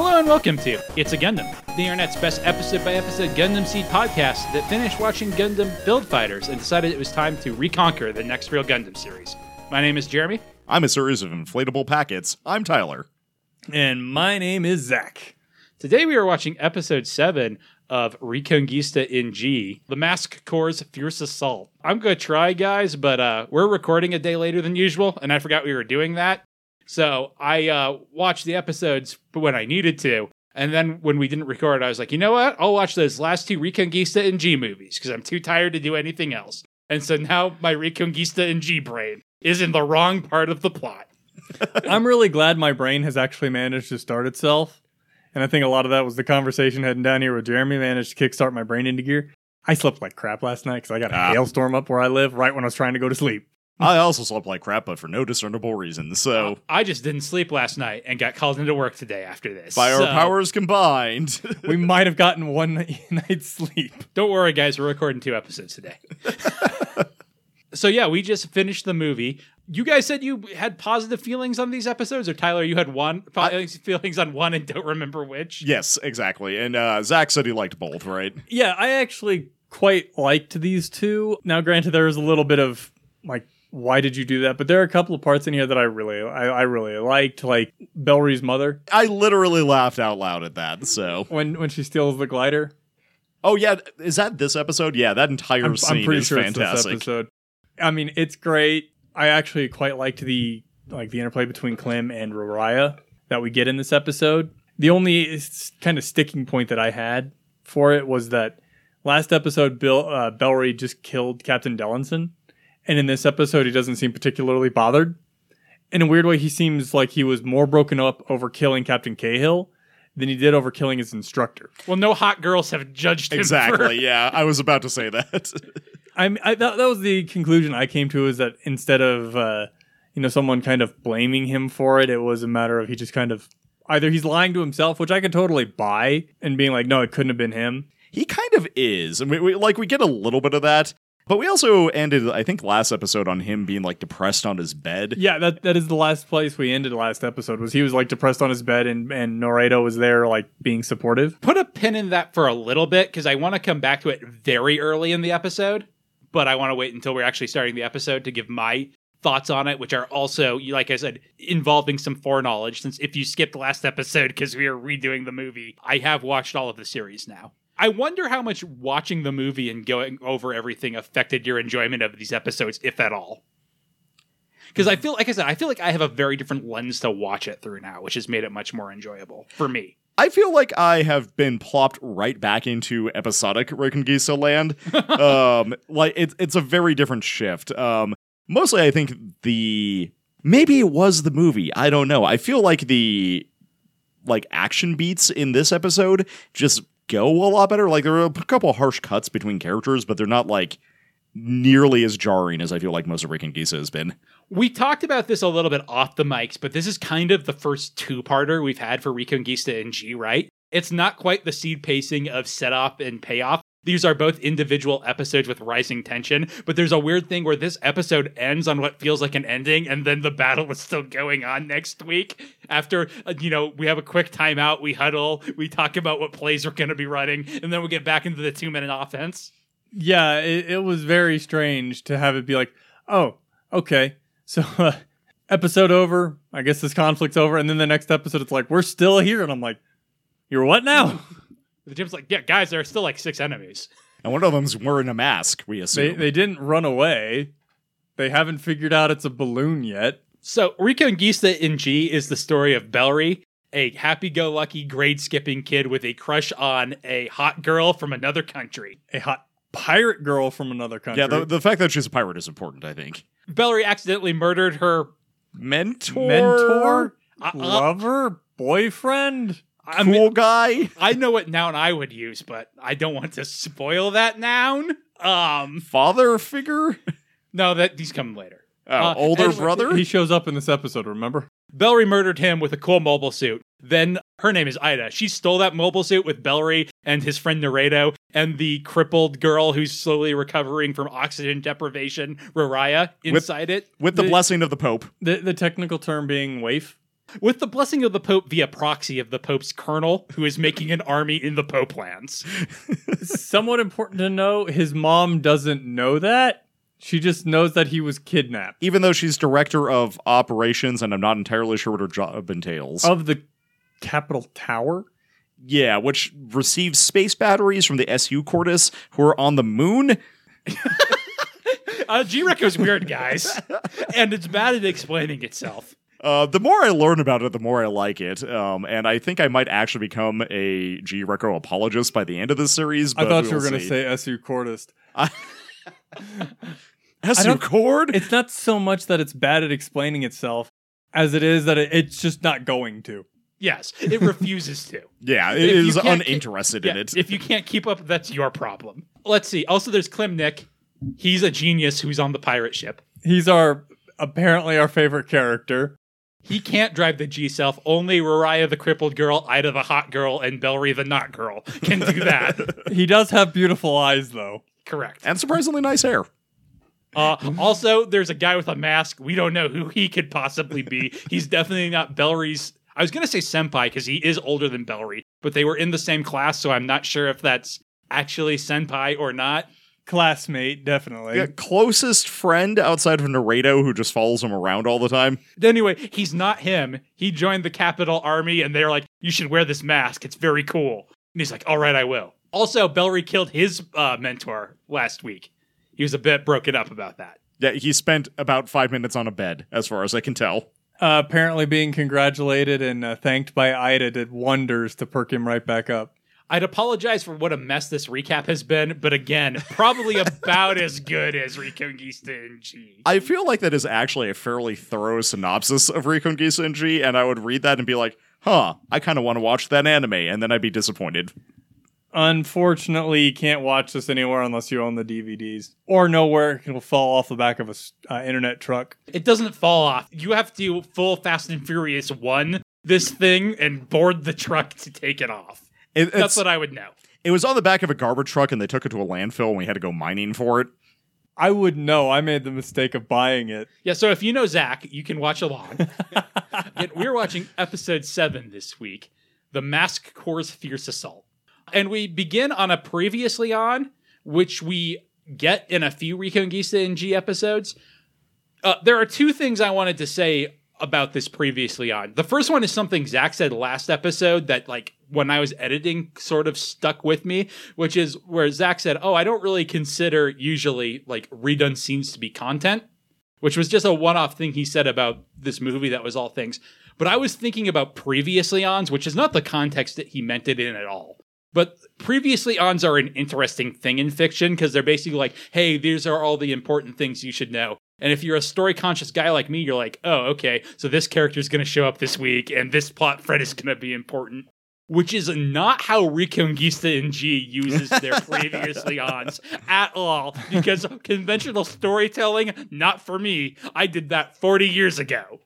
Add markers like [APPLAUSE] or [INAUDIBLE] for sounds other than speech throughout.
Hello and welcome to It's a Gundam, the internet's best episode by episode Gundam Seed podcast that finished watching Gundam Build Fighters and decided it was time to reconquer the next real Gundam series. My name is Jeremy. I'm a series of inflatable packets. I'm Tyler. And my name is Zach. Today we are watching episode 7 of Reconquista in G, the Mask Corps' Fierce Assault. I'm going to try, guys, but uh, we're recording a day later than usual, and I forgot we were doing that. So I uh, watched the episodes when I needed to. And then when we didn't record, I was like, you know what? I'll watch those last two Reconquista and G movies because I'm too tired to do anything else. And so now my Reconquista and G brain is in the wrong part of the plot. [LAUGHS] I'm really glad my brain has actually managed to start itself. And I think a lot of that was the conversation heading down here where Jeremy managed to kickstart my brain into gear. I slept like crap last night because I got a Ah. hailstorm up where I live right when I was trying to go to sleep. I also slept like crap, but for no discernible reason. So, I just didn't sleep last night and got called into work today after this. by our powers combined, [LAUGHS] We might have gotten one [LAUGHS] night's sleep. Don't worry, guys. We're recording two episodes today. [LAUGHS] so yeah, we just finished the movie. You guys said you had positive feelings on these episodes, or Tyler, you had one po- feelings on one and don't remember which. yes, exactly. And uh, Zach said he liked both, right? Yeah, I actually quite liked these two. Now, granted, there was a little bit of like, why did you do that? But there are a couple of parts in here that I really, I, I really liked, like Bellry's mother I literally laughed out loud at that. So, when when she steals the glider. oh yeah, is that this episode? Yeah, that entire I'm, scene I'm pretty is sure it's fantastic. this episode. I mean, it's great. I actually quite liked the like the interplay between Klim and Rariah that we get in this episode. The only kind of sticking point that I had for it was that last episode, Bill uh, Bellry just killed Captain Dellinson, and in this episode, he doesn't seem particularly bothered. In a weird way, he seems like he was more broken up over killing Captain Cahill than he did over killing his instructor. Well, no hot girls have judged him. for- Exactly. yeah, I was about to say that. [LAUGHS] I, I that, that was the conclusion I came to is that instead of uh, you know someone kind of blaming him for it, it was a matter of he just kind of either he's lying to himself, which I could totally buy, and being like, no, it couldn't have been him. he kind of is. and we, we like we get a little bit of that. But we also ended, I think, last episode on him being like depressed on his bed. Yeah, that that is the last place we ended last episode. Was he was like depressed on his bed, and and Noredo was there like being supportive. Put a pin in that for a little bit because I want to come back to it very early in the episode, but I want to wait until we're actually starting the episode to give my thoughts on it, which are also, like I said, involving some foreknowledge. Since if you skipped last episode because we are redoing the movie, I have watched all of the series now. I wonder how much watching the movie and going over everything affected your enjoyment of these episodes, if at all. Because I feel, like I said, I feel like I have a very different lens to watch it through now, which has made it much more enjoyable for me. I feel like I have been plopped right back into episodic Reconquista land. [LAUGHS] um, like it's it's a very different shift. Um, mostly, I think the maybe it was the movie. I don't know. I feel like the like action beats in this episode just go a lot better. Like there are a couple harsh cuts between characters, but they're not like nearly as jarring as I feel like most of Reconquista has been. We talked about this a little bit off the mics, but this is kind of the first two parter we've had for Reconquista and G, right? It's not quite the seed pacing of setup and payoff. These are both individual episodes with rising tension, but there's a weird thing where this episode ends on what feels like an ending, and then the battle is still going on next week. After, uh, you know, we have a quick timeout, we huddle, we talk about what plays we're going to be running, and then we get back into the two minute offense. Yeah, it, it was very strange to have it be like, oh, okay, [LAUGHS] so uh, episode over. I guess this conflict's over, and then the next episode, it's like we're still here, and I'm like, you're what now? [LAUGHS] The gym's like, yeah, guys, there are still like six enemies. And one of them's wearing a mask. We they assume. they didn't run away. They haven't figured out it's a balloon yet. So, Reconquista in G is the story of Bellry, a happy go lucky grade skipping kid with a crush on a hot girl from another country. A hot pirate girl from another country. yeah, the, the fact that she's a pirate is important. I think. Bellry accidentally murdered her Mentor, mentor, uh, uh, lover, boyfriend. I cool mean, guy, [LAUGHS] I know what noun I would use, but I don't want to spoil that noun. Um, father figure, no, that these come later. oh, Uh, older brother. He shows up in this episode. Remember? Bellry murdered him with a cool mobile suit. Then her name is Ida. She stole that mobile suit with Bellry and his friend Noredo and the crippled girl who's slowly recovering from oxygen deprivation, Rariah, inside it. with the, the- blessing of the Pope. The the technical term being waif. With the blessing of the Pope via proxy of the Pope's colonel, who is making an army in the Pope lands. [LAUGHS] Somewhat important to know, his mom doesn't know that. She just knows that he was kidnapped. Even though she's director of operations, and I'm not entirely sure what her job entails. Of the Capitol Tower? yeah, which receives space batteries from the SU Cordis, who are on the moon. [LAUGHS] Uh, G-Reco's weird, guys. and it's bad at explaining itself. Uh, the more I learn about it, the more I like it. Um, and I think I might actually become a G Reco apologist by the end of this series. I thought you we'll were going to say SU Cordist. [LAUGHS] SU don't- Cord? It's not so much that it's bad at explaining itself as it is that it, it's just not going to. Yes, it refuses to. [LAUGHS] yeah, it if is can't uninterested Yeah, in it. If you can't keep up, that's your problem. Let's see. Also, there's Klim Nick. He's a genius who's on the pirate ship. He's our apparently our favorite character. He can't drive the G self. Only Rariah the crippled girl, Ida the hot girl, and Bellry the not girl can do that. [LAUGHS] He does have beautiful eyes though. Correct. and surprisingly nice hair. Uh, also, there's a guy with a mask. We don't know who he could possibly be. He's definitely not Bellry's. I was going to say senpai because he is older than Bellry, but they were in the same class, so I'm not sure if that's actually senpai or not. Classmate, definitely. Yeah, closest friend outside of Noredo who just follows him around all the time. Anyway, he's not him. He joined the Capital Army, and they're like, "You should wear this mask. It's very cool." And he's like, "All right, I will." Also, Bellry killed his uh, mentor last week. He was a bit broken up about that. Yeah, he spent about five minutes on a bed, as far as I can tell. Uh, apparently, being congratulated and uh, thanked by Ida did wonders to perk him right back up. I'd apologize for what a mess this recap has been, but again, probably [LAUGHS] about as good as Reconquista and G. I feel like that is actually a fairly thorough synopsis of Reconquista and G, and I would read that and be like, huh, I kind of want to watch that anime, and then I'd be disappointed. Unfortunately, you can't watch this anywhere unless you own the DVDs or know where it will fall off the back of a s- uh, internet truck. It doesn't fall off. You have to full Fast and Furious 1 this thing and board the truck to take it off. It, That's what I would know. it was on the back of a garbage truck, and they took it to a landfill, and we had to go mining for it. I would know. I made the mistake of buying it. Yeah, so if you know Zach, you can watch along. [LAUGHS] We're watching episode seven this week The Mask Corps' Fierce Assault. And we begin on a previously on, which we get in a few Reconquista and G episodes. Uh, there are two things I wanted to say about this previously on. The first one is something Zach said last episode that, like, when I was editing, sort of stuck with me, which is where Zach said, Oh, I don't really consider usually like redone scenes to be content which was just a one-off thing he said about this movie that was all things. But I was thinking about previously ons, which is not the context that he meant it in at all. But previously ons are an interesting thing in fiction because they're basically like, hey, these are all the important things you should know. And if you're a story conscious guy like me, you're like, oh, okay, so this character is going to show up this week and this plot thread is going to be important. Which is not how Reconquista and G uses their [LAUGHS] previously ons at all. Because conventional storytelling, not for me. I did that 40 years ago,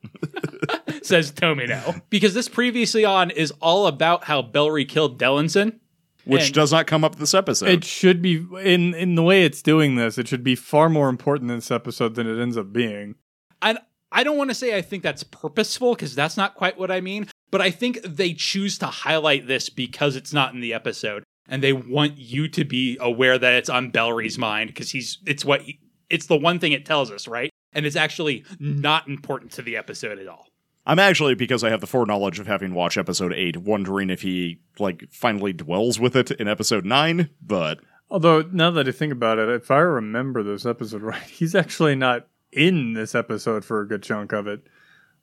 [LAUGHS] says Tomino. Because this previously on is all about how Bellry killed Dellinson. Which And- does not come up this episode. It should be in in the way it's doing this. It should be far more important in this episode than it ends up being. And I don't want to say I think that's purposeful because that's not quite what I mean, but I think they choose to highlight this because it's not in the episode and they want you to be aware that it's on Bellry's mind because he's it's what he, it's the one thing it tells us, right? And it's actually not important to the episode at all. I'm actually, because I have the foreknowledge of having watched episode 8, wondering if he, like, finally dwells with it in episode 9, but Although now that I think about it, if I remember this episode [LAUGHS] right, he's actually not in this episode for a good chunk of it.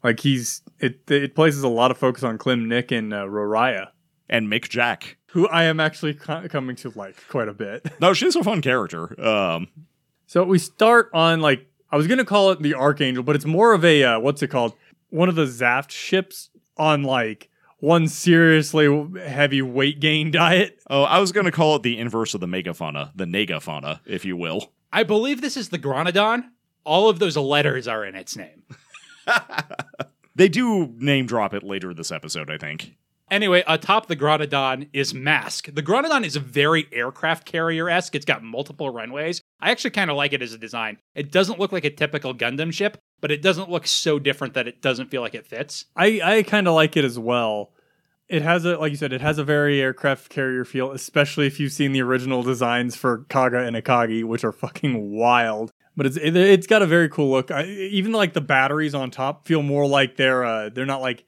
Like he's it it places a lot of focus on Klim Nick and uh, Rariah, and Mick Jack. who I am actually co- coming to like quite a bit. No, she's a fun character. Um, So we start on like I was gonna call it the Archangel, but it's more of a uh, what's it called? One of the Zaft ships on like one seriously heavy weight gain diet. oh, I was going to call it the inverse of the megafauna, the negafauna, if you will. I believe this is the Gronodon. All of those letters are in its name. They do name drop it later this episode, I think. Anyway, atop the Gronodon is Mask. The Gronodon is a very aircraft carrier esque. It's got multiple runways, I actually kind of like it as a design. It doesn't look like a typical Gundam ship, but it doesn't look so different that it doesn't feel like it fits. I, I kind of like it as well. It has a like you said, it has a very aircraft carrier feel, especially if you've seen the original designs for Kaga and Akagi, which are fucking wild. But it's it, it's got a very cool look. I, even like the batteries on top feel more like they're uh, they're not like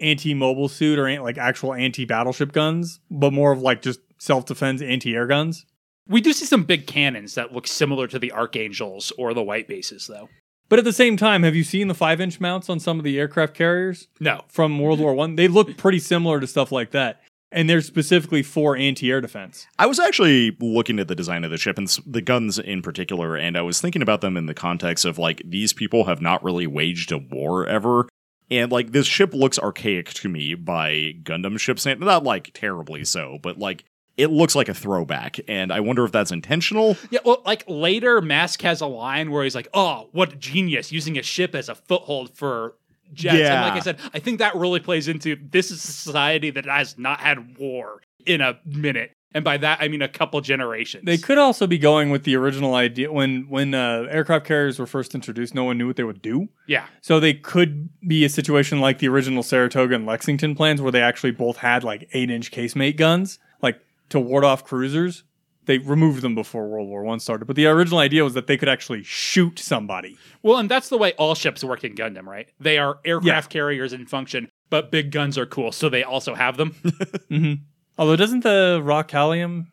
anti-mobile suit or like actual anti-battleship guns, but more of like just self-defense anti-air guns. We do see some big cannons that look similar to the Archangels or the White Bases, though. But at the same time, have you seen the five-inch mounts on some of the aircraft carriers No. from World War One? They look pretty similar to stuff like that, and they're specifically for anti-air defense. I was actually looking at the design of the ship and the guns in particular, and I was thinking about them in the context of like these people have not really waged a war ever. And like this ship looks archaic to me by Gundam ship standards. Not like terribly so, but like it looks like a throwback. And I wonder if that's intentional. Yeah, well, like later, Mask has a line where he's like, "Oh, what genius using a ship as a foothold for jets." And Yeah. like I said, I think that really plays into this is a society that has not had war in a minute, and by that I mean a couple generations. They could also be going with the original idea when when uh, aircraft carriers were first introduced. No one knew what they would do, yeah, so they could be a situation like the original Saratoga and Lexington plans, where they actually both had like eight-inch casemate guns, like to ward off cruisers. They removed them before World War One started, but the original idea was that they could actually shoot somebody. well, and that's the way all ships work in Gundam, right? They are aircraft carriers in function, but big guns are cool, so they also have them. [LAUGHS] hmm Although doesn't the Ra Cailum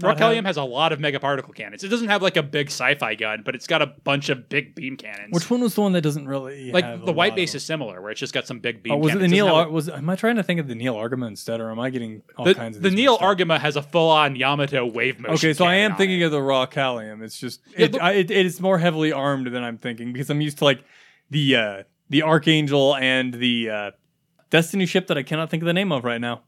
not Ra Cailum has a lot of megaparticle cannons. It doesn't have like a big sci-fi gun, but it's got a bunch of big beam cannons. Which one was the one that doesn't really like the white base of- is similar, where it's just got some big beam. Oh, was it the. Neil? Ar- was am I trying to think of the Nahel Argama instead, or am I getting all the, kinds of the Neil? Argama has a full-on Yamato wave motion. Okay, so I am thinking it. of the Ra Cailum. It's just Yeah, it, the- I, it, it is more heavily armed than I'm thinking because I'm used to like the uh the Archangel and the uh Destiny ship that I cannot think of the name of right now.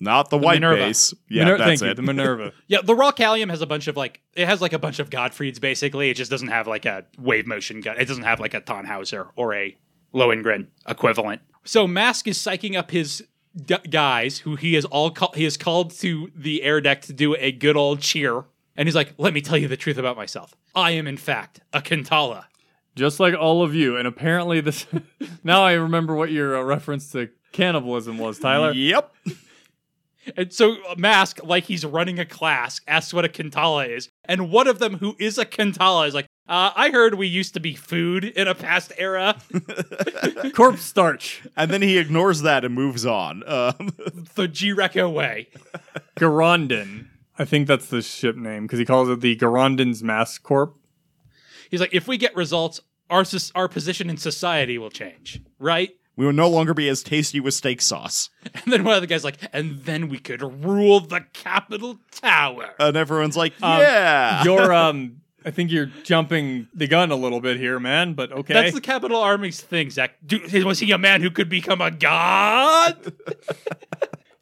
Not the, white Minerva. base. Yeah, Miner- that's thank you, it. the Minerva. [LAUGHS] Yeah, the Ra Cailum has a bunch of like it has like a bunch of Gottfrieds basically. It just doesn't have like a wave motion gun. It doesn't have like a Tannhäuser or a Lohengrin equivalent. So Mask is psyching up his d- guys who he is all call- he is called to the air deck to do a good old cheer. And he's like, "Let me tell you the truth about myself. I am in fact a Kuntala." Just like all of you, and apparently this. [LAUGHS] now I remember what your uh, reference to cannibalism was, Tyler. Yep. And so Mask, like he's running a class, asks what a Kuntala is. And one of them who is a Kuntala is like, uh, I heard we used to be food in a past era. [LAUGHS] Corpse starch, And then he ignores that and moves on. Um, [LAUGHS] the G-Reco way. Garanden. I think that's the ship name because he calls it the Garanden's Mask Corp. He's like, if we get results, our our position in society will change, right? We will no longer be as tasty with steak sauce. [LAUGHS] And then one of the guys like, and then we could rule the capital tower. And everyone's like, Um, yeah. You're [LAUGHS] um. I think you're jumping the gun a little bit here, man. But okay. That's the capital army's thing, Zach. Do, was he a man who could become a god? [LAUGHS]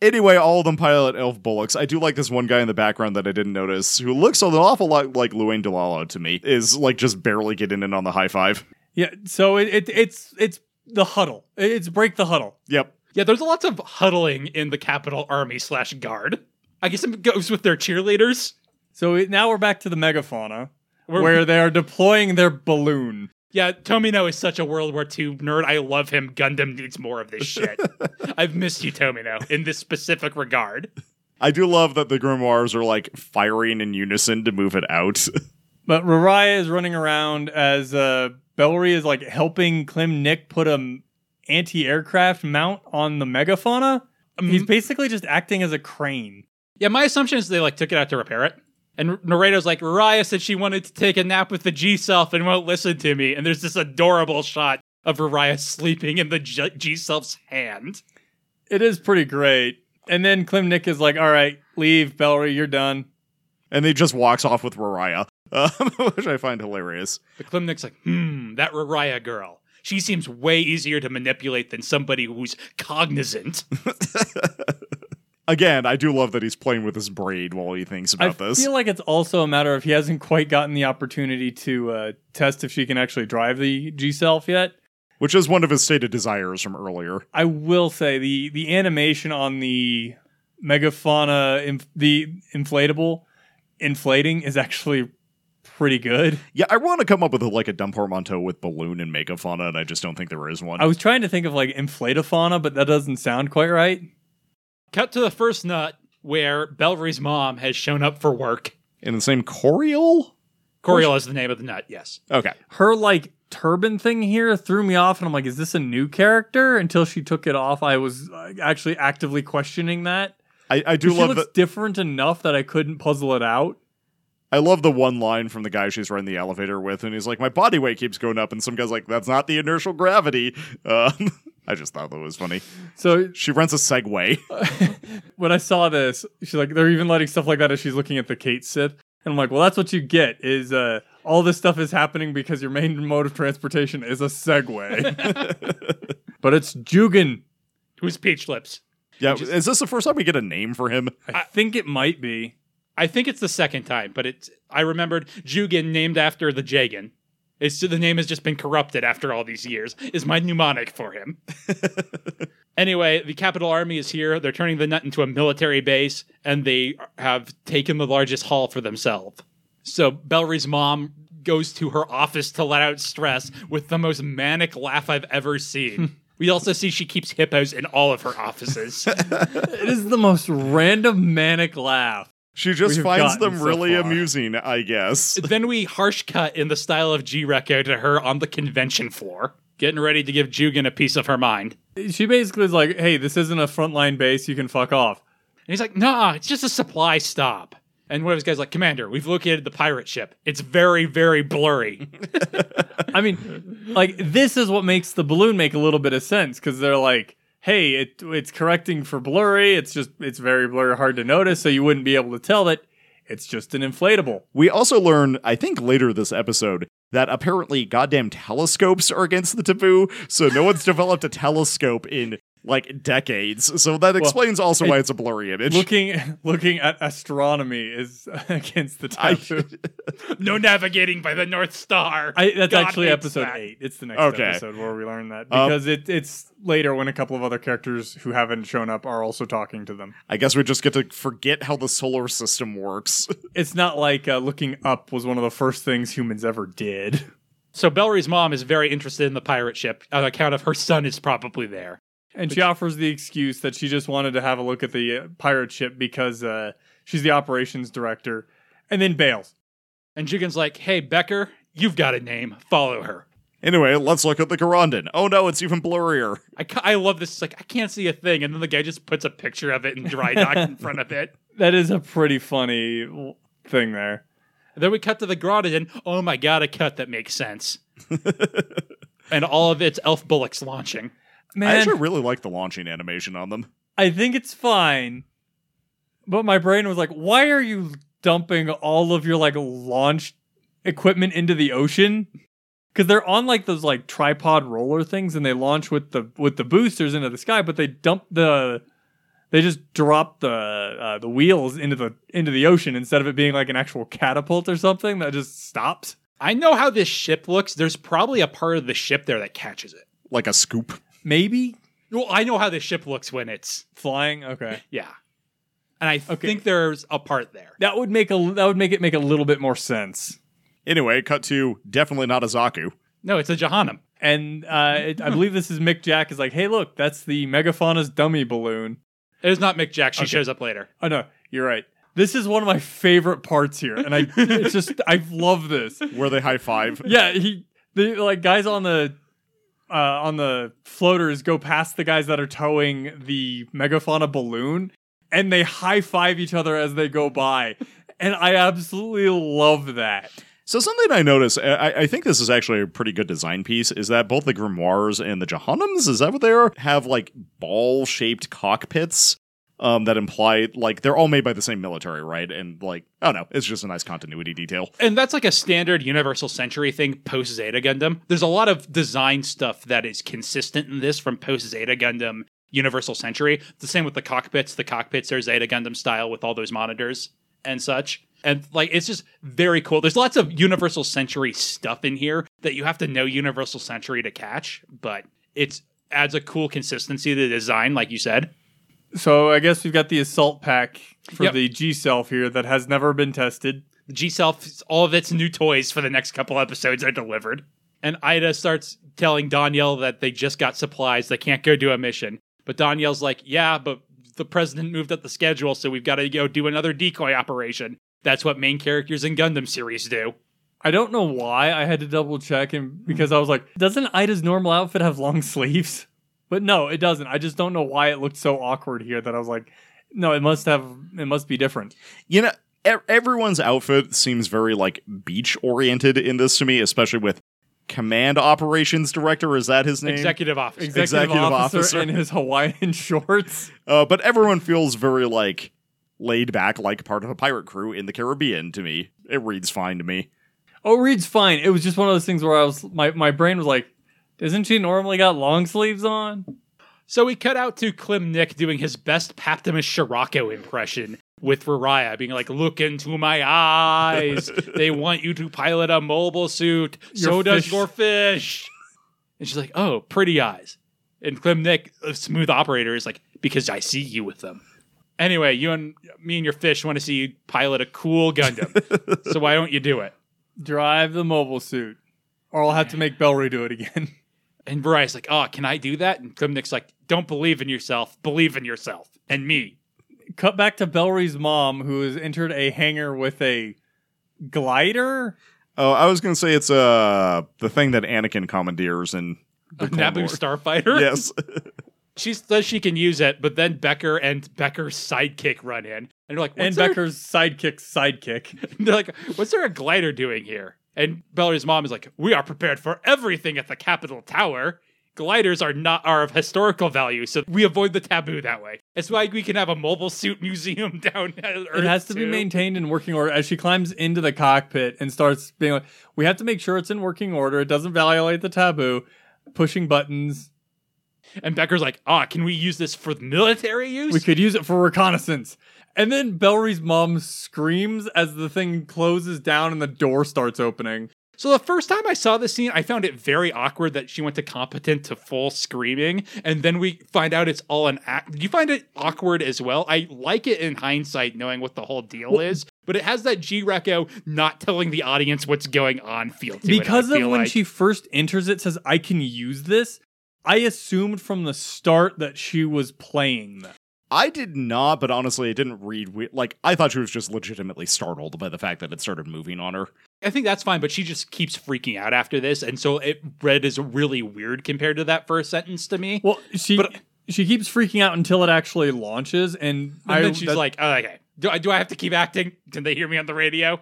Anyway, all of them pilot elf bullocks. I do like this one guy in the background that I didn't notice, who looks an awful lot like Luane Delalo to me. Is like just barely getting in on the high five. Yeah, so it, it it's it's the huddle. It's break the huddle. Yep. Yeah, there's lots of huddling in the capital army slash guard. I guess it goes with their cheerleaders. So it, now we're back to the megafauna, We're- where they are deploying their balloon. Yeah, Tomino is such a World War II nerd. I love him. Gundam needs more of this shit. [LAUGHS] I've missed you, Tomino, in this specific regard. I do love that the grimoires are like firing in unison to move it out. [LAUGHS] But Rariah is running around as uh, Bellry is like helping Klim Nick put a anti-aircraft mount on the megafauna. Um, He's basically just acting as a crane. Yeah, my assumption is they like took it out to repair it. And Noredo's like, Rariah said she wanted to take a nap with the G self and won't listen to me. And there's this adorable shot of Rariah sleeping in the G self's hand. It is pretty great. And then Klim Nick is like, "All right, leave, Bellry. You're done." And he just walks off with Rariah, um, [LAUGHS] which I find hilarious. The Klim Nick's like, hmm, that Rariah girl. She seems way easier to manipulate than somebody who's cognizant. [LAUGHS] Again, I do love that he's playing with his braid while he thinks about I this. I feel like it's also a matter of he hasn't quite gotten the opportunity to uh, test if she can actually drive the G Self yet. which is one of his stated desires from earlier. I will say the the animation on the megafauna, inf- the inflatable inflating is actually pretty good. Yeah, I want to come up with a, like a dumb portmanteau with balloon and megafauna, and I just don't think there is one. I was trying to think of like inflatofauna, but that doesn't sound quite right. Cut to the first nut where Bellry's mom has shown up for work. In the same Coriol? Coriol is the name of the nut, yes. Okay. Her like turban thing here threw me off, and I'm like, is this a new character? Until she took it off, I was actually actively questioning that. I, I do She love looks the different enough that I couldn't puzzle it out. I love the one line from the guy she's riding the elevator with, and he's like, "My body weight keeps going up," and some guy's like, "That's not the inertial gravity." Um, [LAUGHS] I just thought that was funny. So She rents a Segway. [LAUGHS] when I saw this, she's like, they're even letting stuff like that as she's looking at the Kate Sith. And I'm like, well, that's what you get is uh, all this stuff is happening because your main mode of transportation is a Segway. [LAUGHS] but it's Jugan. Who's Peach Lips? Yeah, is this the first time we get a name for him? I think it might be. I think it's the second time, but it's I remembered Jugan named after the Jagan. It's the name has just been corrupted after all these years. Is my mnemonic for him. [LAUGHS] anyway, the Capital Army is here. They're turning the nut into a military base, and they have taken the largest hall for themselves. So Belry's mom goes to her office to let out stress with the most manic laugh I've ever seen. [LAUGHS] we also see she keeps hippos in all of her offices. [LAUGHS] It is the most random manic laugh. She just finds them so really far. amusing, I guess. [LAUGHS] then we harsh cut in the style of G Reco to her on the convention floor, getting ready to give Jugan a piece of her mind. She basically is like, hey, this isn't a frontline base. You can fuck off. And he's like, nah, it's just a supply stop. And one of his guys like, Commander, we've located the pirate ship. It's very, very blurry. [LAUGHS] I mean, like this is what makes the balloon make a little bit of sense because they're like, hey, it it's correcting for blurry. It's just it's very blurry, hard to notice, so you wouldn't be able to tell that it's just an inflatable. We also learn, I think later this episode, that apparently goddamn telescopes are against the taboo, so no one's [LAUGHS] developed a telescope in like decades. So that explains also why it's a blurry image. Looking [LAUGHS] looking at astronomy is [LAUGHS] against the I- taboo. [LAUGHS] no navigating by the North Star. I, that's God actually episode that. eight. It's the next Okay. episode where we learn that Um, because it, it's later when a couple of other characters who haven't shown up are also talking to them. I guess we just get to forget how the solar system works. It's not like uh, looking up was one of the first things humans ever did. So Belry's mom is very interested in the pirate ship on account of her son is probably there. And she offers the excuse that she just wanted to have a look at the uh, pirate ship because uh, she's the operations director, and then bails. And Jugan's like, hey, Becker, you've got a name. Follow her. anyway, let's look at the Corondon. Oh no, it's even blurrier. I, ca- I love this. It's like, I can't see a thing. And then the guy just puts a picture of it in dry dock in front of it. [LAUGHS] That is a pretty funny thing there. And then we cut to the grotto and oh my god, a cut that makes sense. [LAUGHS] and all of it's elf bullocks launching. I actually really like the launching animation on them. I think it's fine. But my brain was like, why are you dumping all of your like launch equipment into the ocean? Because they're on like those like tripod roller things and they launch with the with the boosters into the sky, but they dump the they just drop the uh, the wheels into the into the ocean instead of it being like an actual catapult or something that just stops. I know how this ship looks. There's probably a part of the ship there that catches it. Like a scoop. Maybe Well, I know how the ship looks when it's flying. Okay. yeah. And I Okay. think there's a part there. That would make a that would make it make a little bit more sense. Anyway, cut to definitely not a Zaku. No, it's a Jahannam. And uh, it, I believe this is Mick Jack is like, hey, look, that's the Megafauna's dummy balloon. It is not Mick Jack. She Okay. shows up later. Oh no, you're right. This is one of my favorite parts here, and I it's just I love this. Where they high five. Yeah, he the like guys on the uh, on the floaters go past the guys that are towing the Megafauna balloon, and they high five each other as they go by, [LAUGHS] and I absolutely love that. So something I noticed, I, I think this is actually a pretty good design piece, is that both the grimoires and the Jahannams, is that what they are, have like ball-shaped cockpits um, that imply like they're all made by the same military, right? And like, don't know, it's just a nice continuity detail. And that's like a standard Universal Century thing post Zeta Gundam. There's a lot of design stuff that is consistent in this from post Zeta Gundam Universal Century. The same with the cockpits. The cockpits are Zeta Gundam style with all those monitors and such. And like it's just very cool. There's lots of Universal Century stuff in here that you have to know Universal Century to catch, but it's adds a cool consistency to the design, like you said. So I guess we've got the assault pack for Yep. the G Self here that has never been tested. G Self, all of its new toys for the next couple episodes are delivered. And Ida starts telling Danielle that they just got supplies, they can't go do a mission. But Danielle's like, yeah, but the president moved up the schedule, so we've got to go do another decoy operation. That's what main characters in Gundam series do. I don't know why I had to double check and because I was like, doesn't Ida's normal outfit have long [LAUGHS] sleeves? But no, it doesn't. I just don't know why it looked so awkward here that I was like, no, it must have it must be different. You know, e- everyone's outfit seems very like beach oriented in this to me, especially with command operations director. Is that his name? Executive officer. Executive, Executive officer, officer. in his Hawaiian [LAUGHS] shorts. Uh, but everyone feels very like laid back, like part of a pirate crew in the Caribbean. To me, it reads fine to me. Oh, reads fine. It was just one of those things where I was my, my brain was like, doesn't she normally got long sleeves on? So we cut out to Klim Nick doing his best Paptimus Scirocco impression with Rariah, being like, Look into my eyes. [LAUGHS] they want you to pilot a mobile suit. so Your does your fish. And she's like, Oh, pretty eyes. And Klim Nick, a smooth operator, is like, Because I see you with them. Anyway, you and me and your fish want to see you pilot a cool Gundam. [LAUGHS] so why don't you do it? Drive the mobile suit. Or I'll have to make Bellry do it again. [LAUGHS] And Rariah's like, Oh, can I do that? And Klim Nick's like, Don't believe in yourself. Believe in yourself. And me. Cut back to Bellry's mom, who has entered a hangar with a glider. Oh, I was gonna say it's uh the thing that Anakin commandeers in the A Naboo Wars. Starfighter? Yes. [LAUGHS] [LAUGHS] She says she can use it, but then Becker and Becker's sidekick run in. And they're like, and there- Becker's sidekick's sidekick. [LAUGHS] They're like, what's there a glider doing here? And Bellry's mom is like, we are prepared for everything at the Capitol Tower. Gliders are not are of historical value, so we avoid the taboo that way. It's why we can have a mobile suit museum [LAUGHS] down at Earth. It has to be too. maintained in working order as she climbs into the cockpit and starts being like, we have to make sure it's in working order. It doesn't violate the taboo. Pushing buttons. And Becker's like, ah, can we use this for military use? We could use it for reconnaissance. And then Bellry's mom screams as the thing closes down and the door starts opening. So the first time I saw this scene, I found it very awkward that she went to competent to full screaming, and then we find out it's all an act. Do you find it awkward as well? I like it in hindsight, knowing what the whole deal is, but it has that G Reco not telling the audience what's going on feel to it, because of when like. she first enters it says I can use this. I assumed from the start that she was playing them. I did not, but honestly, it didn't read we- like I thought she was just legitimately startled by the fact that it started moving on her. I think that's fine, but she just keeps freaking out after this, and so it read as really weird compared to that first sentence to me. Well, she But- uh, she keeps freaking out until it actually launches, and, And I, then she's that- like, oh, okay, do I, do I have to keep acting? Can they hear me on the radio?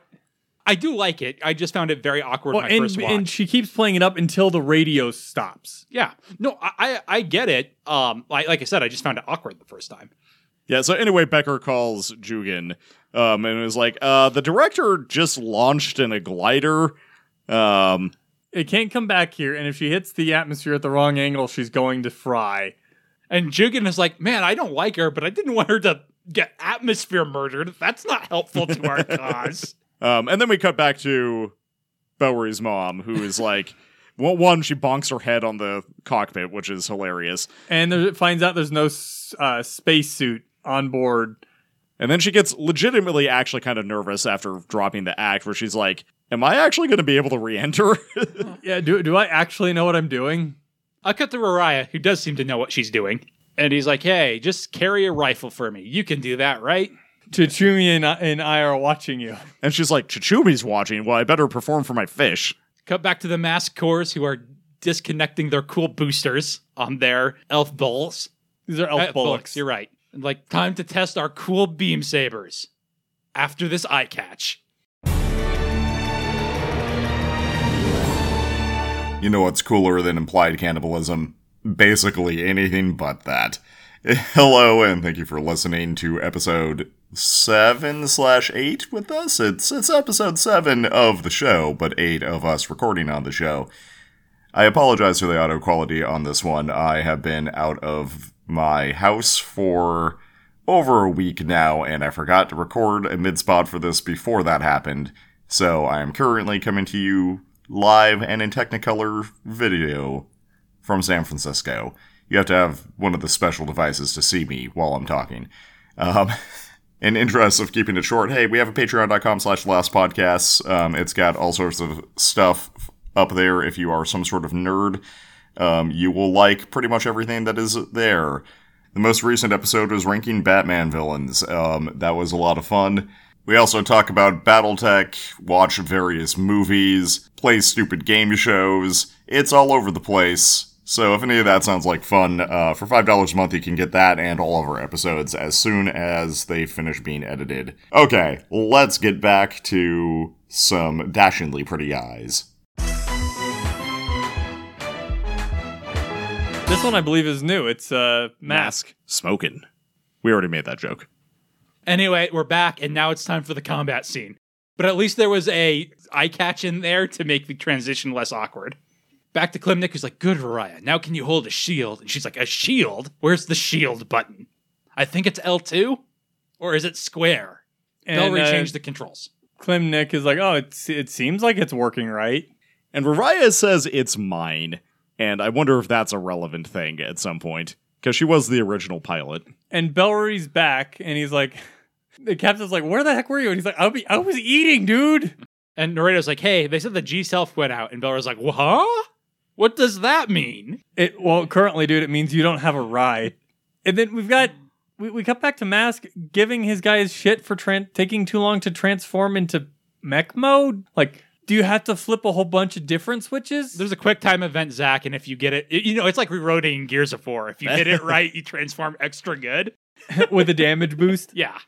I do like it. I just found it very awkward well, my and, first watch. and she keeps playing it up until the radio stops. yeah, no, I, I I get it. Um, like, like I said, I just found it awkward the first time. Yeah, so anyway, Becker calls Jugan um, and is like, uh, the director just launched in a glider. Um, It can't come back here, and if she hits the atmosphere at the wrong angle, she's going to fry. And Jugan is like, man, I don't like her, but I didn't want her to get atmosphere murdered. That's not helpful to our [LAUGHS] cause. Um, and then we cut back to Bellry's mom, who is like, [LAUGHS] well, one, she bonks her head on the cockpit, which is hilarious. And there, it finds out there's no s- uh, spacesuit on board. And then she gets legitimately actually kind of nervous after dropping the act, where she's like, Am I actually going to be able to re enter? [LAUGHS] Yeah, do do I actually know what I'm doing? I cut to Rariah, who does seem to know what she's doing. And he's like, hey, just carry a rifle for me. You can do that, right? Chichumi and, I- and I are watching you. and she's like, Chichumi's watching. Well, I better perform for my fish. Cut back to the mask cores who are disconnecting their cool boosters on their elf bulls. These are elf Uh, bullocks. You're right. And, Like, time to test our cool beam sabers. After this eye catch. You know what's cooler than implied cannibalism? Basically anything but that. [LAUGHS] Hello, and thank you for listening to episode seven slash eight with us. It's it's episode seven of the show, but eight of us recording on the show. I apologize for the audio quality on this one. I have been out of my house for over a week now, and I forgot to record a mid spot for this before that happened. So I am currently coming to you live and in Technicolor video from San Francisco. You have to have one of the special devices to see me while I'm talking. Um, [LAUGHS] in interest of keeping it short, hey, we have a patreon.com slash last podcasts. Um, it's got all sorts of stuff up there. If you are some sort of nerd, um, you will like pretty much everything that is there. The most recent episode was ranking Batman villains. Um, that was a lot of fun. We also talk about Battletech, watch various movies, play stupid game shows. It's all over the place. So if any of that sounds like fun, uh, for $5 a month you can get that and all of our episodes as soon as they finish being edited. Okay, let's get back to some dashingly pretty eyes. This one I believe is new. It's uh mask. Smoking. We already made that joke. Anyway, we're back, and now it's time for the combat scene. But at least there was a eye catch in there to make the transition less awkward. Back to Klim Nick, who's like, "Good, Rariah. Now can you hold a shield?" And she's like, "A shield? Where's the shield button? I think it's L two, or is it square?" They'll And uh, rechange the controls. Klim Nick is like, oh, it's, it seems like it's working right. And Rariah says it's mine, and I wonder if that's a relevant thing at some point because she was the original pilot. And Bellry's back, and he's like, [LAUGHS] the captain's like, where the heck were you? And he's like, I, be, I was eating, dude. And Noredo's like, "Hey, they said the G self went out," and Bellry's like, "Huh? What does that mean?" It well, currently, dude, it means you don't have a ride. And then we've got we, we cut back to Mask giving his guys shit for tran- taking too long to transform into mech mode. Like, do you have to flip a whole bunch of different switches? There's a quick time event, Zach, and if you get it, you know, it's like reloading Gears of War. If you get it [LAUGHS] right, you transform extra good. [LAUGHS] with a damage boost. [LAUGHS] Yeah.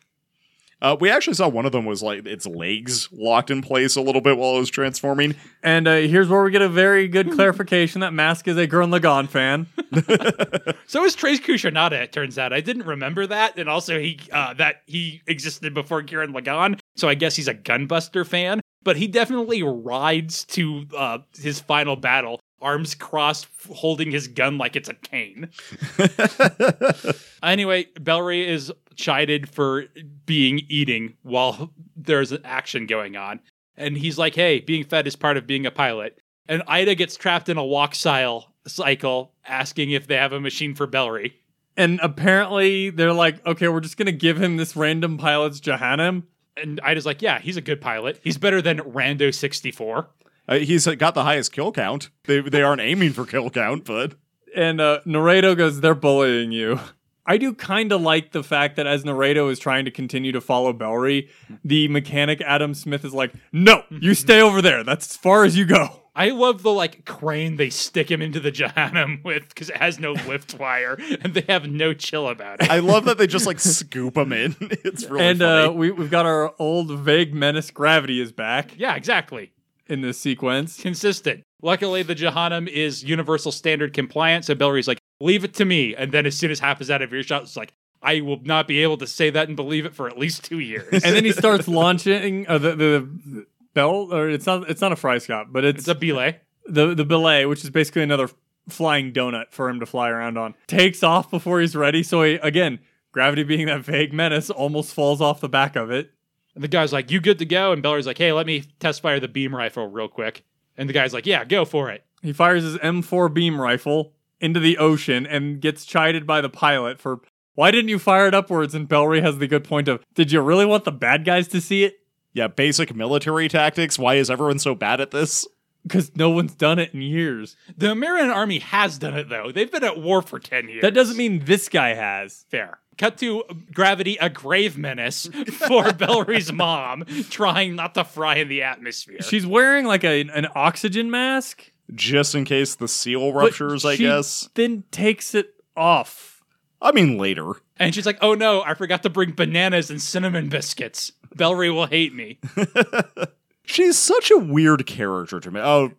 Uh, we actually saw one of them was like its legs locked in place a little bit while it was transforming. And uh, here's where we get a very good clarification that Mask is a Gurren Lagann fan. [LAUGHS] So is Treize Khushrenada, it turns out. I didn't remember that. And also he uh, that he existed before Gurren Lagann. So I guess he's a Gunbuster fan. But he definitely rides to uh, his final battle, arms crossed, holding his gun like it's a cane. [LAUGHS] Anyway, Bellry is chided for being eating while there's an action going on. And he's like, hey, being fed is part of being a pilot. And Ida gets trapped in a walk style cycle asking if they have a machine for Bellry. And apparently they're like, okay, we're just gonna give him this random pilot's Jahannam. And Ida's like, yeah, he's a good pilot. He's better than Rando 64. Uh, he's got the highest kill count. They they aren't aiming for kill count, but And uh, Noredo goes, they're bullying you. I do kind of like the fact that as Noredo is trying to continue to follow Bellry, the mechanic Adam Smith is like, no, you stay over there. That's as far as you go. I love the like crane they stick him into the Jahannam [LAUGHS] with because it has no lift wire and they have no chill about it. I love that they just like scoop him in. [LAUGHS] It's really and funny. uh, we, we've got our old vague menace Gravity is back yeah, exactly. In this sequence. consistent. Luckily, the Jahannam is universal standard compliant, so Bellry's like, leave it to me. And then as soon as Hap is out of earshot, it's like, I will not be able to say that and believe it for at least two years. And then he [LAUGHS] starts launching uh, the, the bell, or it's not it's not a fry scott, but it's, it's a belay. the the belay, which is basically another flying donut for him to fly around on. Takes off before he's ready, so he again, gravity being that vague menace, almost falls off the back of it. And the guy's like, you good to go? And Bellry's like, hey, let me test fire the beam rifle real quick. And the guy's like, yeah, go for it. He fires his M4 beam rifle into the ocean and gets chided by the pilot for why didn't you fire it upwards? And Bellry has the good point of, did you really want the bad guys to see it? yeah, basic military tactics. Why is everyone so bad at this? Because no one's done it in years. The American army has done it, though. They've been at war for 10 years. That doesn't mean this guy has. fair. Cut to Gravity, a grave menace for [LAUGHS] Bellry's mom, trying not to fry in the atmosphere. She's wearing like a, an oxygen mask. Just in case the seal but ruptures, I she guess. Then takes it off. I mean, later. And she's like, oh no, I forgot to bring bananas and cinnamon biscuits. Bellry will hate me. [LAUGHS] She's such a weird character to me. Oh,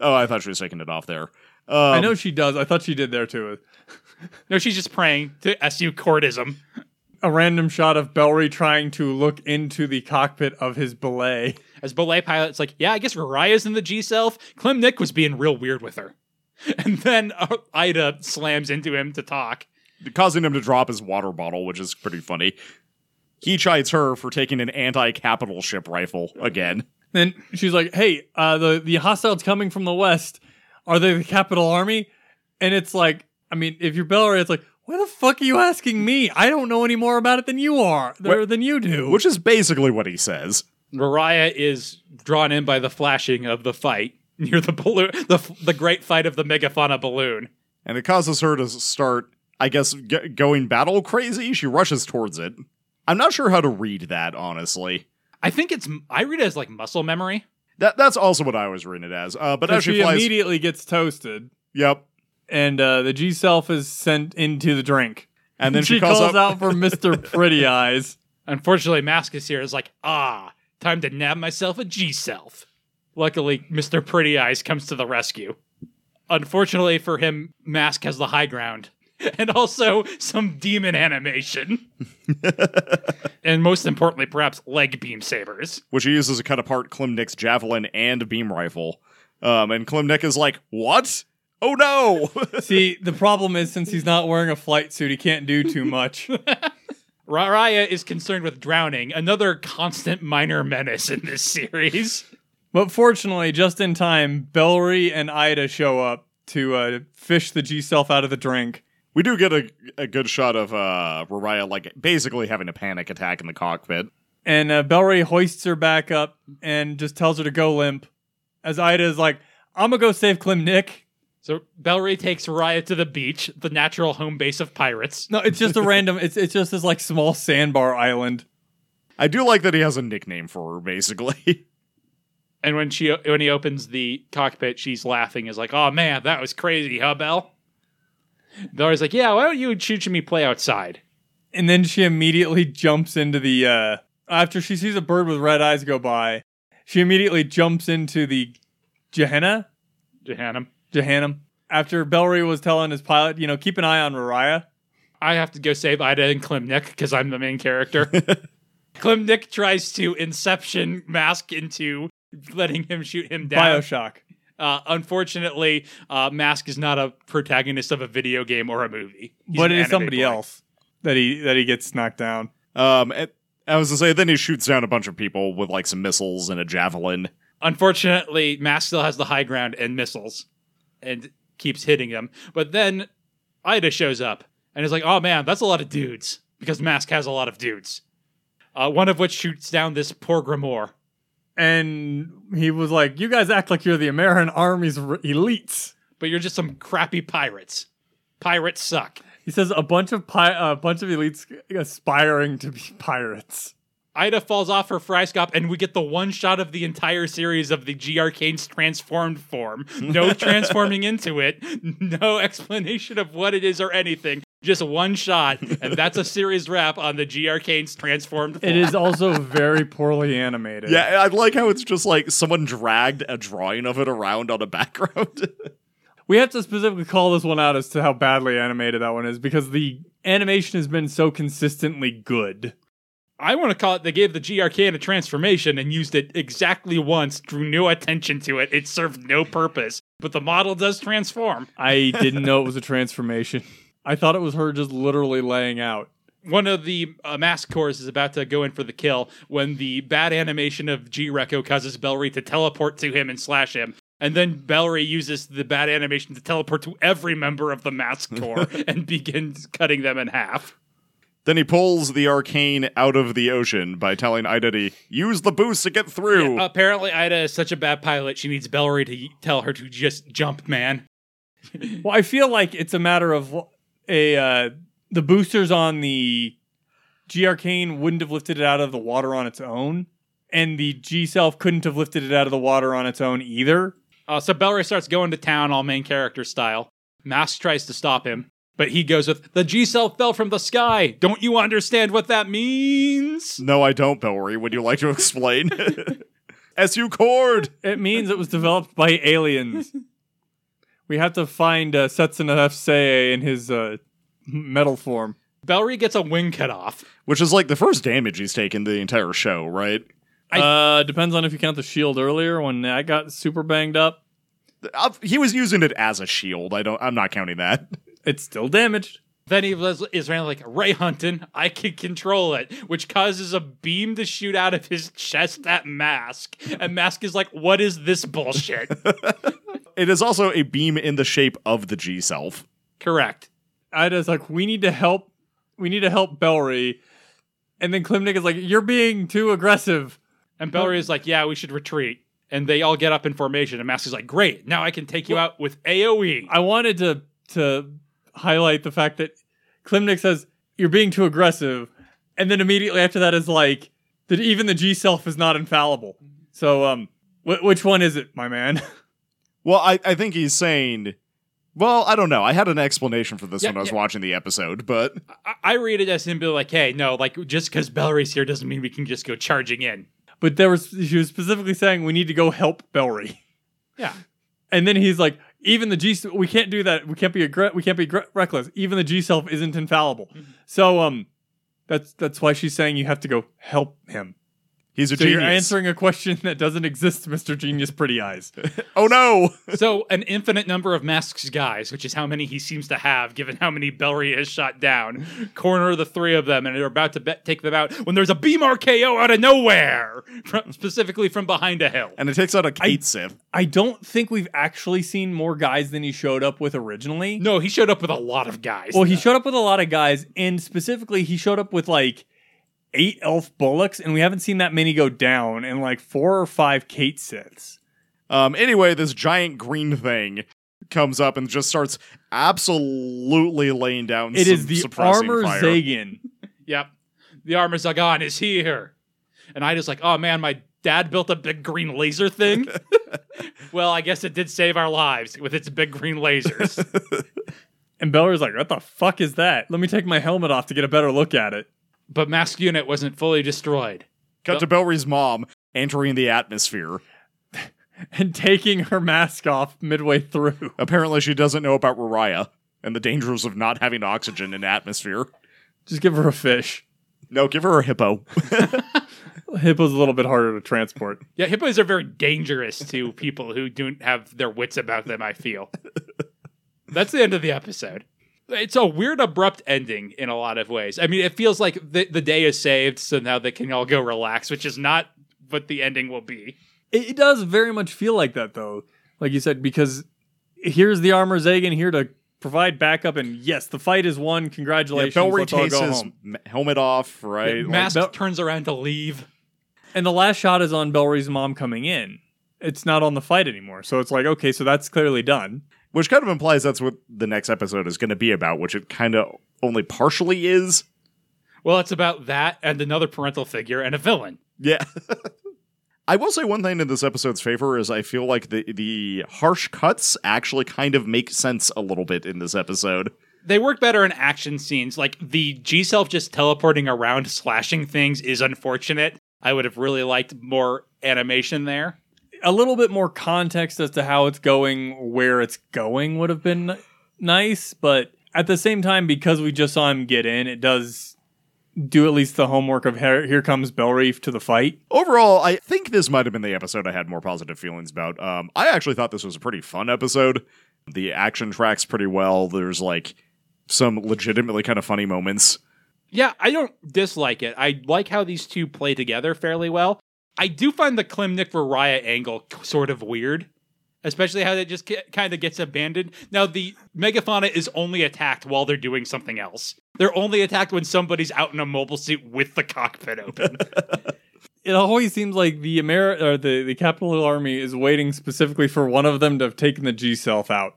oh, I thought she was taking it off there. Um, I know she does. I thought she did there too. No, she's just praying to SU courtism. A random shot of Bellry trying to look into the cockpit of his belay. As belay pilot's like, yeah, I guess Rariah's in the G self. Klim Nick was being real weird with her. And then uh, Ida slams into him to talk. causing him to drop his water bottle, which is pretty funny. He chides her for taking an anti-capital ship rifle again. Then she's like, "Hey, uh, the the hostiles coming from the west, are they the capital army?" And it's like, I mean, if you're Bellry, it's like, Why the fuck are you asking me? I don't know any more about it than you are, or than you do. Which is basically what he says. Rariah is drawn in by the flashing of the fight [LAUGHS] near the balloon, the the great fight of the megafauna balloon. And it causes her to start, I guess, g- going battle crazy. She rushes towards it. I'm not sure how to read that, honestly. I think it's I read it as like muscle memory. That That's also what I was reading it as. Uh, but as she she flies. immediately gets toasted, yep. And uh, the G self is sent into the drink. And then [LAUGHS] she, she calls, calls out for Mister [LAUGHS] Pretty Eyes. Unfortunately, Mask is here is like, ah, time to nab myself a G self. Luckily, Mr. Pretty Eyes comes to the rescue. Unfortunately for him, Mask has the high ground. [LAUGHS] And also some demon animation. and most importantly, perhaps leg beam sabers. which he uses to cut apart Klim Nick's javelin and beam rifle. Um, and Klim Nick is like, "What? Oh no!" [LAUGHS] See, the problem is since he's not wearing a flight suit, he can't do too much. [LAUGHS] Rariah is concerned with drowning, another constant minor menace in this series. but fortunately, just in time, Bellry and Ida show up to uh, fish the G self out of the drink. we do get a, a good shot of uh, Rariah like basically having a panic attack in the cockpit. And uh, Bellry hoists her back up and just tells her to go limp. As Ida is like, I'm gonna go save Klim Nick. So Bellry takes Rariah to the beach, the natural home base of pirates. No, it's just a [LAUGHS] random. It's it's just this like small sandbar island. I do like that he has a nickname for her, basically. [LAUGHS] And when she when he opens the cockpit, she's laughing. Is like, "Oh man, that was crazy, huh, Bell?" Bellry's like, "Yeah, why don't you and Choo me play outside?" And then she immediately jumps into the uh after she sees a bird with red eyes go by, she immediately jumps into the Gehenna? Jahannam. Jahannam. After Bellry was telling his pilot, you know, keep an eye on Rariah. I have to go save Ida and Klim Nick because I'm the main character. [LAUGHS] Klim Nick tries to inception Mask into letting him shoot him down. Bioshock. Uh, unfortunately, uh, Mask is not a protagonist of a video game or a movie. He's but it is somebody boy. else that he that he gets knocked down. Um, and I was to say, then he shoots down a bunch of people with like some missiles and a javelin. Unfortunately, Mask still has the high ground and missiles and keeps hitting them. But then Ida shows up and is like, oh man, that's a lot of dudes because Mask has a lot of dudes. Uh, one of which shoots down this poor Grimoire. And he was like, "You guys act like you're the American Army's r- elites." But you're just some crappy pirates. Pirates suck. He says a bunch of pi- a bunch of elites aspiring to be pirates. Ida falls off her fryscop, and we get the one shot of the entire series of the G Arcane's transformed form. No [LAUGHS] transforming into it, no explanation of what it is or anything. Just one shot, and that's a series wrap on the G Arcane's transformed form. It is also very poorly animated. Yeah, I like how it's just like someone dragged a drawing of it around on a background. [LAUGHS] We have to specifically call this one out as to how badly animated that one is because the animation has been so consistently good. I want to call it they gave the GRK a transformation and used it exactly once, drew no attention to it. It served no purpose, but the model does transform. I didn't know it was a transformation. I thought it was her just literally laying out. one of the uh, mask corps is about to go in for the kill when the bad animation of G Reco causes Bellry to teleport to him and slash him. And then Bellry uses the bad animation to teleport to every member of the mask corps [LAUGHS] and begins cutting them in half. Then he pulls the arcane out of the ocean by telling Ida to use the boost to get through. Apparently, Ida is such a bad pilot, she needs Bellry to tell her to just jump, man. [LAUGHS] Well, I feel like it's a matter of a uh, the boosters on the G Arcane wouldn't have lifted it out of the water on its own, and the G Self couldn't have lifted it out of the water on its own either. Uh, so Bellry starts going to town, all main character style. Mask tries to stop him, but he goes with, The G cell fell from the sky. Don't you understand what that means? no, I don't, Bellry. Would you like to explain? [LAUGHS] SU Cord! It means it was developed by aliens. We have to find uh, Setsuna F. in his uh, metal form. Bellry gets a wing cut off. Which is like the first damage he's taken the entire show, right? uh, depends on if you count the shield earlier when I got super banged up. Uh, he was using it as a shield. I don't. I'm not counting that. It's still damaged. Then he was, is randomly like, Ray Hunton, I can control it, which causes a beam to shoot out of his chest at Mask. And Mask is like, What is this bullshit? [LAUGHS] It is also a beam in the shape of the G self. Correct. Ida's like, we need to help. We need to help Bellry. And then Klim Nick is like, you're being too aggressive. And Bellry is like, yeah, we should retreat. And they all get up in formation. And Mask is like, great, now I can take you out with E." AoE. I wanted to to highlight the fact that Klim Nick says you're being too aggressive, and then immediately after that is like that even the G self is not infallible. So um, wh- which one is it, my man? [LAUGHS] Well, I, I think he's saying. Well, I don't know. I had an explanation for this Yeah, when I was yeah. watching the episode, but I, I read it as him being like, hey, no, like just because Bellry's here doesn't mean we can just go charging in. but there was she was specifically saying we need to go help Bellry, Yeah. and then he's like, even the G we can't do that. We can't be aggr- we can't be gre- reckless. Even the G self isn't infallible. So um, that's that's why she's saying you have to go help him. He's a So genius. you're answering a question that doesn't exist, Mr. Genius Pretty Eyes. [LAUGHS] oh no! [LAUGHS] so an infinite number of Mask's guys, which is how many he seems to have, given how many Bellry has shot down, corner the three of them, and are about to be- take them out when there's a beam RKO out of nowhere, from, specifically from behind a hill. And it takes out a Kate Sith. I don't think we've actually seen more guys than he showed up with originally. No, he showed up with a lot of guys. Well, he showed up with a lot of guys, and specifically, he showed up with like eight elf bullocks, and we haven't seen that many go down, and like four or five Kate Siths. Um, anyway, this giant green thing comes up and just starts absolutely laying down. It is the armor fire. Zagan. [LAUGHS] Yep. The armor Zagan is here. And I just like, oh man, my dad built a big green laser thing. [LAUGHS] well, I guess it did save our lives with its big green lasers. [LAUGHS] And Beller's like, what the fuck is that? Let me take my helmet off to get a better look at it. But Mask Unit wasn't fully destroyed. Cut to Bellry's mom entering the atmosphere. [LAUGHS] And taking her mask off midway through. [LAUGHS] Apparently, she doesn't know about Rariah and the dangers of not having oxygen in atmosphere. Just give her a fish. No, give her a hippo. [LAUGHS] Hippo's a little bit harder to transport. Yeah, hippos are very dangerous to people who don't have their wits about them, I feel. That's the end of the episode. It's a weird, abrupt ending in a lot of ways. I mean, it feels like the, the day is saved, so now they can all go relax, which is not what the ending will be. It, it does very much feel like that, though. Like you said, because here's the armor Zagan here to provide backup, and yes, the fight is won. Congratulations. Bellry Let's all takes go his home. helmet off, right? Like, Mask Bel- turns around to leave. And the last shot is on Bellry's mom coming in. It's not on the fight anymore. So it's like, okay, so that's clearly done. Which kind of implies that's what the next episode is going to be about, which it kind of only partially is. Well, it's about that and another parental figure and a villain. Yeah. [LAUGHS] I will say one thing in this episode's favor is I feel like the the harsh cuts actually kind of make sense a little bit in this episode. They work better in action scenes. Like the G Self just teleporting around, slashing things is unfortunate. I would have really liked more animation there. A little bit more context as to how it's going, where it's going would have been nice. But at the same time, because we just saw him get in, it does do at least the homework of here, here comes Bellreef to the fight. Overall, I think this might have been the episode I had more positive feelings about. Um, I actually thought this was a pretty fun episode. The action tracks pretty well. There's like some legitimately kind of funny moments. Yeah, I don't dislike it. I like how these two play together fairly well. I do find the Klim Nick Rariah angle sort of weird, especially how that just kind of gets abandoned. Now, the Megafauna is only attacked while they're doing something else. They're only attacked when somebody's out in a mobile suit with the cockpit open. [LAUGHS] It always seems like the Ameri- or the, the Capital Army is waiting specifically for one of them to have taken the G Self out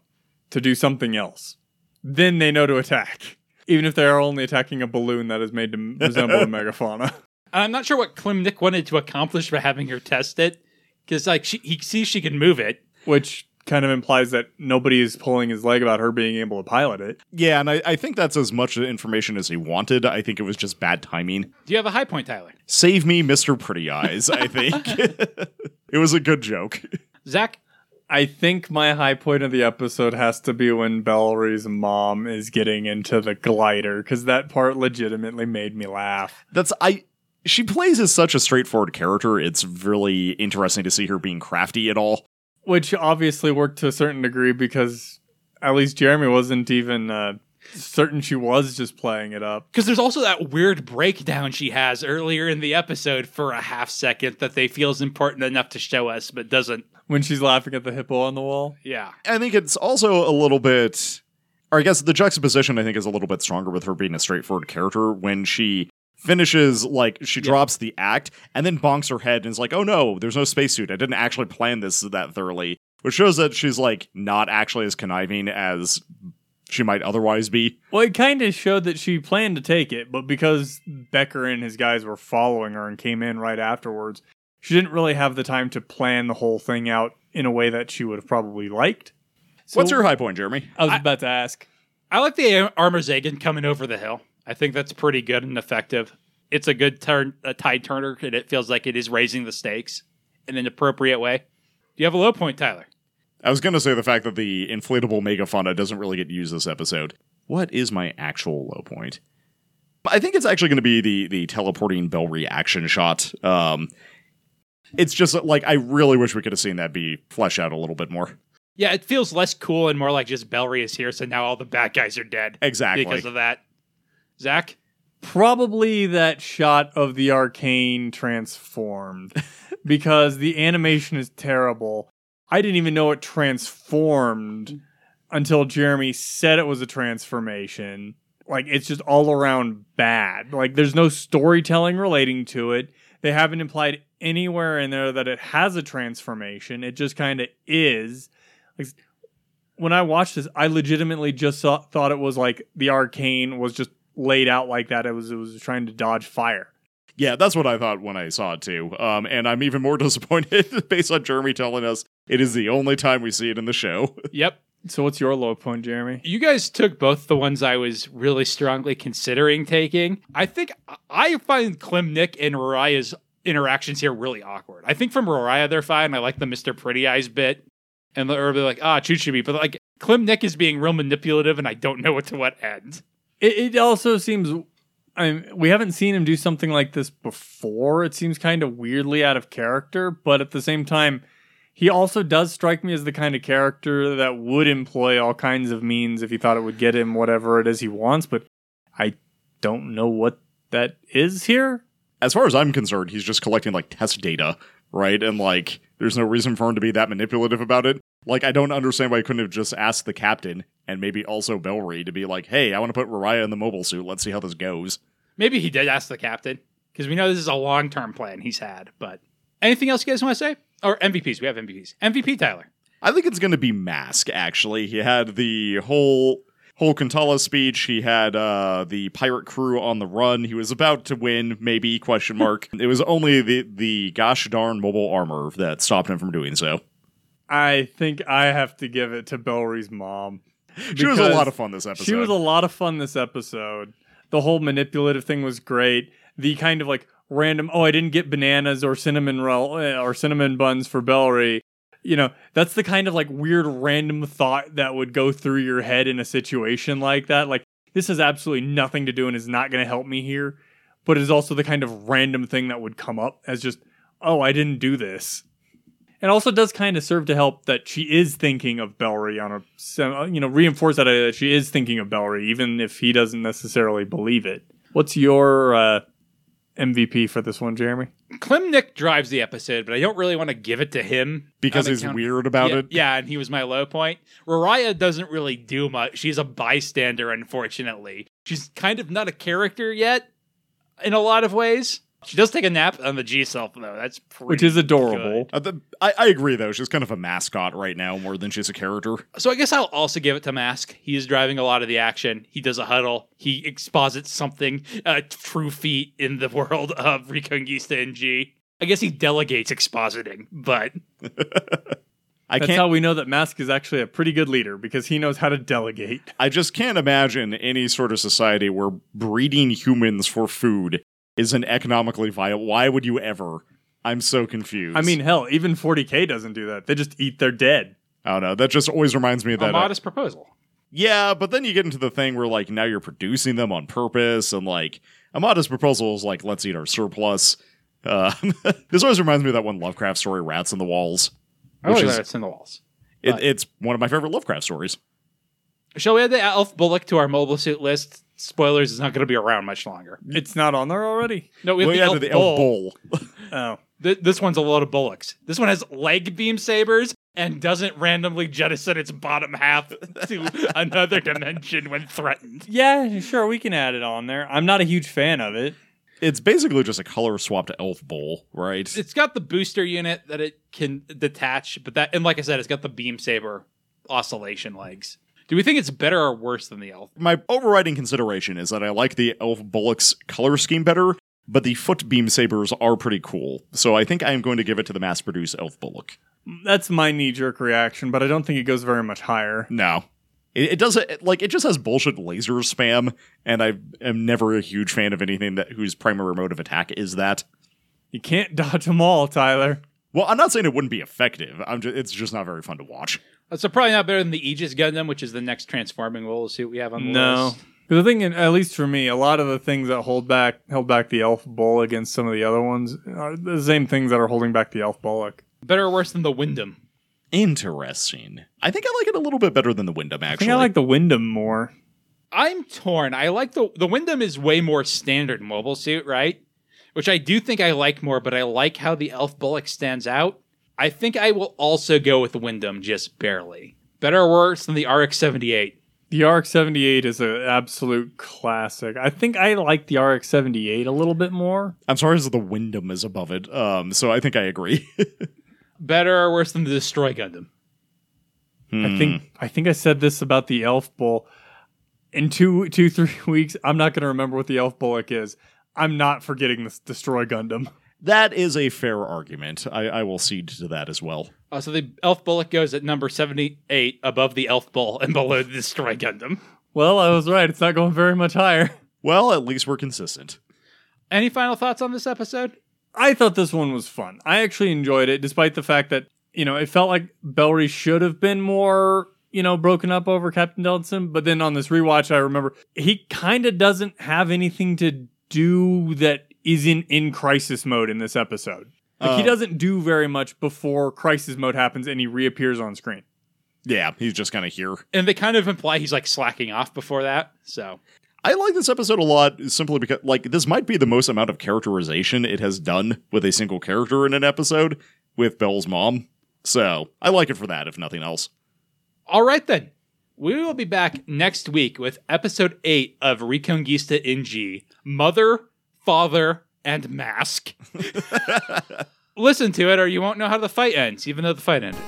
to do something else. Then they know to attack. Even if they are only attacking a balloon that is made to resemble a [LAUGHS] megafauna. I'm not sure what Klim Nick wanted to accomplish by having her test it, because like she, he sees she can move it. Which kind of implies that nobody is pulling his leg about her being able to pilot it. Yeah, and I, I think that's as much information as he wanted. I think it was just bad timing. Do you have a high point, Tyler? Save me, Mr. Pretty Eyes, I think. [LAUGHS] [LAUGHS] it was a good joke. Zach? I think my high point of the episode has to be when Bellry's mom is getting into the glider, because that part legitimately made me laugh. That's I she plays as such a straightforward character. It's really interesting to see her being crafty at all. which obviously worked to a certain degree because at least Jeremy wasn't even uh, certain she was just playing it up. Because there's also that weird breakdown she has earlier in the episode for a half second that they feel is important enough to show us, but doesn't. When she's laughing at the hippo on the wall, Yeah. I think it's also a little bit or I guess the juxtaposition I think is a little bit stronger with her being a straightforward character when she finishes like she Yeah. drops the act and then bonks her head and is like, "Oh no, there's no spacesuit. I didn't actually plan this that thoroughly." Which shows that she's like not actually as conniving as she might otherwise be. Well, it kind of showed that she planned to take it, but because Becker and his guys were following her and came in right afterwards, she didn't really have the time to plan the whole thing out in a way that she would have probably liked. So- What's your high point, Jeremy? I was I- about to ask. I like the Armor Zagan coming over the hill. I think that's pretty good and effective. It's a good turn, a tide turner, and it feels like it is raising the stakes in an appropriate way. Do you have a low point, Tyler? I was going to say the fact that the inflatable megafauna doesn't really get used this episode. What is my actual low point? I think it's actually going to be the the teleporting bell reaction shot. Um, it's just like I really wish we could have seen that be fleshed out a little bit more. Yeah, it feels less cool and more like just Bellry is here, so now all the bad guys are dead Exactly. because of that. Zach, Probably that shot of the arcane transformed [LAUGHS] because the animation is terrible. I didn't even know it transformed until Jeremy said it was a transformation. Like it's just all around bad. Like there's no storytelling relating to it. They haven't implied anywhere in there that it has a transformation. It just kind of is. Like when I watched this, I legitimately just saw, thought it was like the arcane was just laid out like that. It was it was trying to dodge fire. Yeah, that's what I thought when I saw it too. Um, and I'm even more [LAUGHS] disappointed [LAUGHS] based on Jeremy telling us it is the only time we see it in the show. [LAUGHS] yep. So what's your low point, Jeremy? You guys took both the ones I was really strongly considering taking. I think I find Klim Nick and Rariah's interactions here really awkward. I think from Rariah they're fine. I like the Mr. Pretty Eyes bit. And they're like, ah, Chuchibi. But like Klim Nick is being real manipulative and I don't know what to what end. It, it also seems. I mean, we haven't seen him do something like this before. It seems kind of weirdly out of character, but at the same time, he also does strike me as the kind of character that would employ all kinds of means if he thought it would get him whatever it is he wants. But I don't know what that is here. As far as I'm concerned, he's just collecting like test data, right? And like, there's no reason for him to be that manipulative about it. Like, I don't understand why he couldn't have just asked the captain and maybe also Bellry to be like, "Hey, I want to put Rariah in the mobile suit. Let's see how this goes." Maybe he did ask the captain because we know this is a long term plan he's had. But anything else you guys want to say? Or MVPs? We have MVPs. MVP Tyler. I think it's going to be Mask. Actually, he had the whole whole Kuntala speech. He had uh, the pirate crew on the run. He was about to win, maybe question mark. it was only the the gosh darn mobile armor that stopped him from doing so. I think I have to give it to Bellry's mom. She was a lot of fun this episode. She was a lot of fun this episode. The whole manipulative thing was great. The kind of like random, oh, I didn't get bananas or cinnamon roll eh, or cinnamon buns for Bellry. You know, that's the kind of like weird random thought that would go through your head in a situation like that. Like, this has absolutely nothing to do and is not going to help me here. But it is also the kind of random thing that would come up as just, oh, I didn't do this. It also does kind of serve to help that she is thinking of Bellry on a, you know, reinforce that idea that she is thinking of Bellry, even if he doesn't necessarily believe it. What's your uh, MVP for this one, Jeremy? Klim Nick drives the episode, but I don't really want to give it to him because he's account- weird about yeah, it. Yeah, and he was my low point. Rariah doesn't really do much. She's a bystander, unfortunately. She's kind of not a character yet in a lot of ways. She does take a nap on the G self though. That's pretty Which is adorable. good. Uh, the, I, I agree though. She's kind of a mascot right now more than she's a character. So I guess I'll also give it to Mask. He is driving a lot of the action. He does a huddle. He exposits something, a true feat in the world of Reconguista in G. I guess he delegates expositing, but [LAUGHS] I That's can't. how we know that Mask is actually a pretty good leader because he knows how to delegate. I just can't imagine any sort of society where breeding humans for food isn't economically viable. Why would you ever? I'm so confused. I mean, hell, even 40k doesn't do that. They just eat their dead. I don't know. That just always reminds me of a that. uh, modest proposal. yeah, but then you get into the thing where like now you're producing them on purpose, and like a modest proposal is like let's eat our surplus. Uh, [LAUGHS] this always reminds me of that one Lovecraft story, "Rats in the Walls." Oh, Which yeah, is- it's in the walls. It, it's one of my favorite Lovecraft stories. Shall we add the Elf Bullock to our mobile suit list? Spoilers is not going to be around much longer. It's not on there already. No, we have Well, the, yeah, elf, the bull. elf bull. [LAUGHS] Oh. Th- this one's a load of bullocks. This one has leg beam sabers and doesn't randomly jettison its bottom half [LAUGHS] to another dimension when threatened. Yeah, sure, we can add it on there. I'm not a huge fan of it. It's basically just a color swapped elf bowl, right? It's got the booster unit that it can detach, but that and like I said, it's got the beam saber oscillation legs. Do we think it's better or worse than the elf? My overriding consideration is that I like the elf bullock's color scheme better, but the foot beam sabers are pretty cool. So I think I am going to give it to the mass produced elf bullock. That's my knee jerk reaction, but I don't think it goes very much higher. No. It, it doesn't like it just has bullshit laser spam, and I am never a huge fan of anything that whose primary mode of attack is that. You can't [LAUGHS] dodge them all, Tyler. Well, I'm not saying it wouldn't be effective. I'm just, it's just not very fun to watch. So probably not better than the Aegis Gundam, which is the next transforming role suit we have on the No. list. The thing, at least for me, a lot of the things that hold back held back the Elf Bull against some of the other ones are the same things that are holding back the Elf Bullock. Better or worse than the Windam? Interesting. I think I like it a little bit better than the Windam, I actually. think I like the Windam more. I'm torn. I like the the Windam is way more standard mobile suit, right? Which I do think I like more, but I like how the Elf Bullock stands out. I think I will also go with the Windam just barely. Better or worse than the RX-78? The RX 78 is an absolute classic. I think I like the RX 78 a little bit more. I'm sorry that the Windam is above it. Um, so I think I agree. [LAUGHS] Better or worse than the Destroy Gundam? I think I think I said this about the Elf Bull. In two two three [LAUGHS] weeks, I'm not going to remember what the Elf Bullock is. I'm not forgetting this Destroy Gundam. That is a fair argument. I, I will cede to that as well. Uh, so the Elf Bullet goes at number 78 above the Elf Bull and below the Destroy Gundam. Well, I was right. It's not going very much higher. Well, at least we're consistent. Any final thoughts on this episode? I thought this one was fun. I actually enjoyed it, despite the fact that you know it felt like Bellry should have been more you know broken up over Captain Delson. But then on this rewatch, I remember he kind of doesn't have anything to do that isn't in crisis mode in this episode. Like he Oh. doesn't do very much before crisis mode happens and he reappears on screen. Yeah, he's just kind of here. And they kind of imply he's like slacking off before that. So I like this episode a lot simply because, like, this might be the most amount of characterization it has done with a single character in an episode with Belle's mom. So I like it for that, if nothing else. All right, then. We will be back next week with episode 8 of Reconguista in G Mother, Father, and Mask. [LAUGHS] Listen to it, or you won't know how the fight ends, even though the fight ended.